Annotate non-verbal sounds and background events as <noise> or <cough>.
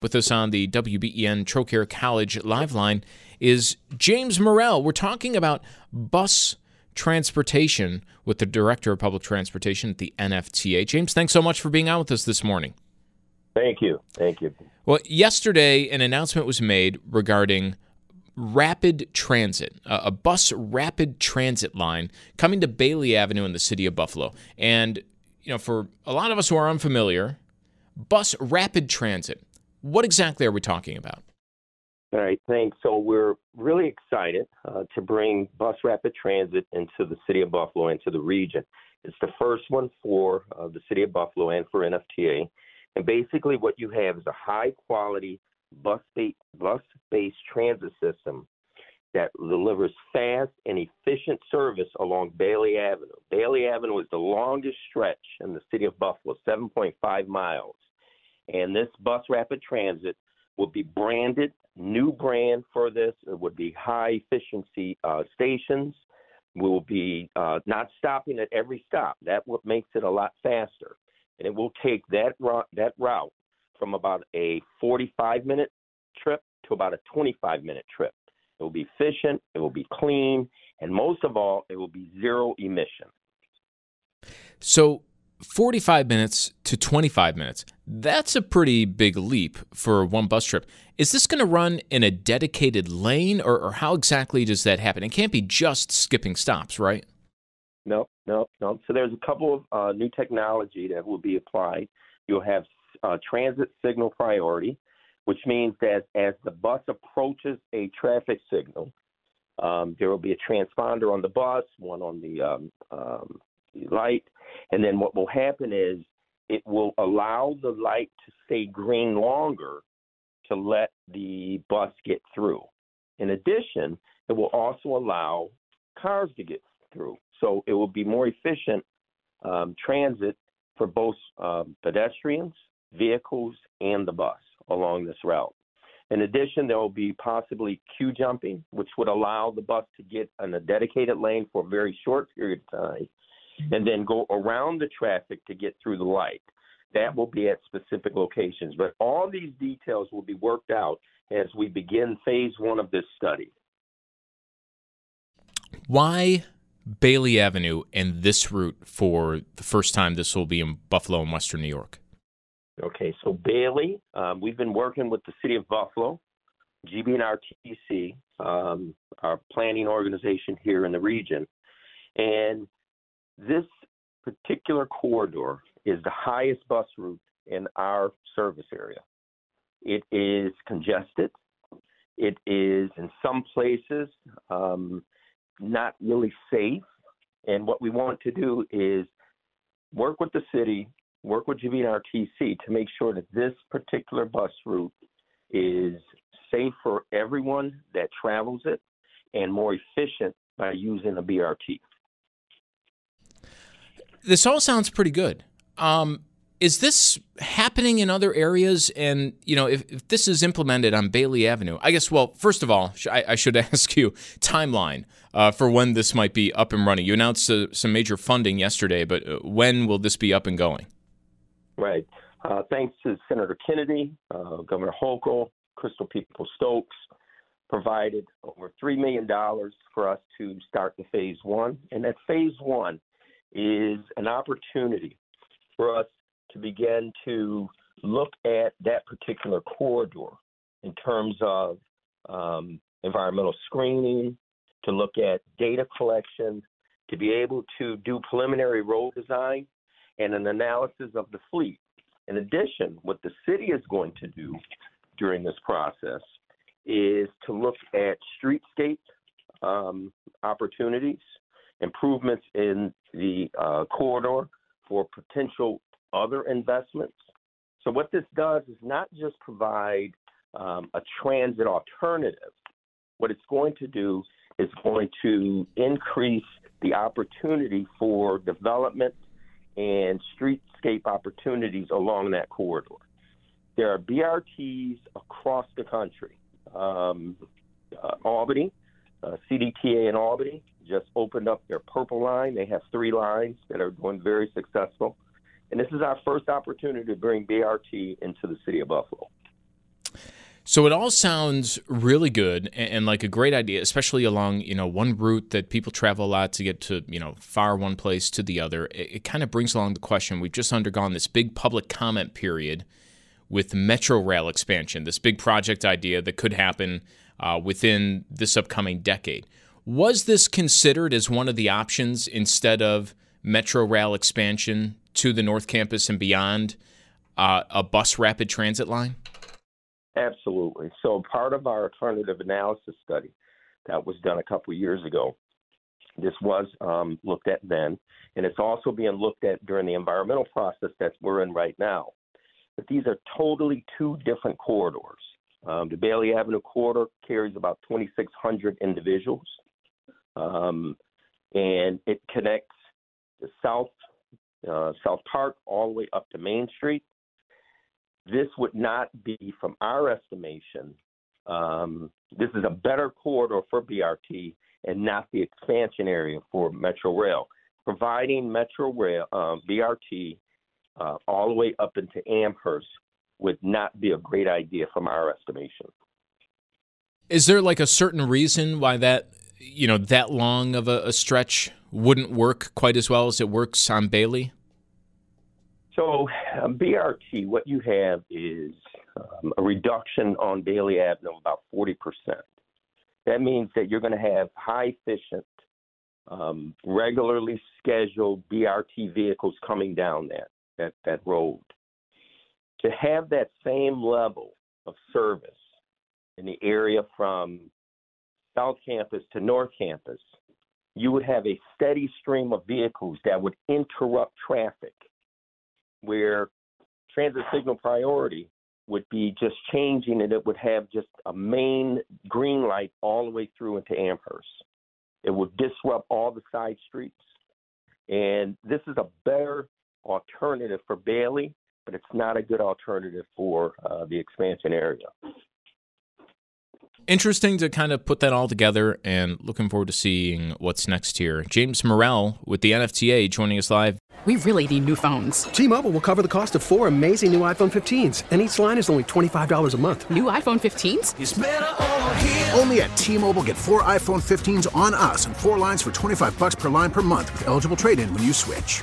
With us on the WBEN Trocaire College live line is James Morrell. We're talking about bus transportation with the Director of Public Transportation at the NFTA. James, thanks so much for being on with us this morning. Thank you. Thank you. Well, yesterday an announcement was made regarding rapid transit, a bus rapid transit line coming to Bailey Avenue in the city of Buffalo. And, you know, for a lot of us who are unfamiliar, bus rapid transit, what exactly are we talking about? All right, thanks. So we're really excited uh, to bring bus rapid transit into the city of Buffalo, into the region. It's the first one for uh, the city of Buffalo and for NFTA. And basically, what you have is a high quality bus-based, bus-based transit system that delivers fast and efficient service along Bailey Avenue. Bailey Avenue is the longest stretch in the city of Buffalo, 7.5 miles. And this bus rapid transit will be branded, new brand for this. It would be high efficiency uh, stations. We will be uh, not stopping at every stop. That what makes it a lot faster. And it will take that route, that route from about a 45 minute trip to about a 25 minute trip. It will be efficient, it will be clean, and most of all, it will be zero emission. So, 45 minutes to 25 minutes. That's a pretty big leap for one bus trip. Is this going to run in a dedicated lane, or, or, how exactly does that happen? It can't be just skipping stops, right? No, no, no. So there's a couple of uh, new technology that will be applied. You'll have uh, transit signal priority, which means that as the bus approaches a traffic signal, um, there will be a transponder on the bus, one on the, um, um, the light, and then what will happen is it will allow the light to stay green longer to let the bus get through. In addition, it will also allow cars to get through. So it will be more efficient um, transit for both um, pedestrians vehicles and the bus along this route. In addition, there will be possibly queue jumping, which would allow the bus to get in a dedicated lane for a very short period of time and then go around the traffic to get through the light. That will be at specific locations. But all these details will be worked out as we begin phase one of this study. Why Bailey Avenue and this route for the first time this will be in Buffalo and Western New York? Okay, so Bailey, um, we've been working with the city of Buffalo, GB GBNRTC, um, our planning organization here in the region. And this particular corridor is the highest bus route in our service area. It is congested. It is, in some places, um, not really safe. And what we want to do is work with the city work with GBNRTC to make sure that this particular bus route is safe for everyone that travels it and more efficient by using a BRT. This all sounds pretty good. Um, is this happening in other areas? And you know, if, if, this is implemented on Bailey Avenue, I guess. Well, first of all, I, I should <laughs> ask you timeline uh, for when this might be up and running. You announced uh, some major funding yesterday, but uh, when will this be up and going? Right. Uh, thanks to Senator Kennedy, uh, Governor Hochul, Crystal People Stokes provided over $3 million for us to start the phase one. And that phase one is an opportunity for us to begin to look at that particular corridor in terms of um, environmental screening, to look at data collection, to be able to do preliminary road design and an analysis of the fleet. In addition, what the city is going to do during this process is to look at streetscape um, opportunities, improvements in the uh, corridor for potential other investments. So, what this does is not just provide um, a transit alternative, what it's going to do is going to increase the opportunity for development and streetscape opportunities along that corridor. There are BRTs across the country. Um, uh, Albany, uh, CDTA in Albany just opened up their purple line. They have three lines that are going very successful. And this is our first opportunity to bring BRT into the city of Buffalo. So it all sounds really good and, and, like a great idea, especially along you know one route that people travel a lot to get to you know far one place to the other. It, it kind of brings along the question: We've just undergone this big public comment period with Metro Rail expansion, this big project idea that could happen uh, within this upcoming decade. Was this considered as one of the options instead of Metro Rail expansion to the North Campus and beyond, uh, a bus rapid transit line? Absolutely. So part of our alternative analysis study that was done a couple years ago, this was um, looked at then, and it's also being looked at during the environmental process that we're in right now. But these are totally two different corridors. Um, the Bailey Avenue corridor carries about 2,600 individuals, um, and it connects South uh, South Park all the way up to Main Street this would not be, from our estimation, um, this is a better corridor for BRT and not the expansion area for Metro Rail. Providing Metro Rail, um, BRT, uh, all the way up into Amherst would not be a great idea from our estimation. Is there like a certain reason why that, you know, that long of a, a stretch wouldn't work quite as well as it works on Bailey? So, um, BRT, what you have is um, a reduction on Bailey Avenue of about 40%. That means that you're going to have high efficient, um, regularly scheduled BRT vehicles coming down that, that, that road. To have that same level of service in the area from South Campus to North Campus, you would have a steady stream of vehicles that would interrupt traffic where transit signal priority would be just changing and it would have just a main green light all the way through into Amherst. It would disrupt all the side streets. And this is a better alternative for Bailey, but it's not a good alternative for uh, the expansion area interesting to kind of put that all together and looking forward to seeing what's next here. James Morrell with the NFTA joining us live. We really need new phones. T Mobile will cover the cost of four amazing new iPhone 15s, and each line is only $25 a month. New iPhone 15s? Only at T Mobile get four iPhone 15s on us and four lines for 25 bucks per line per month with eligible trade in when you switch.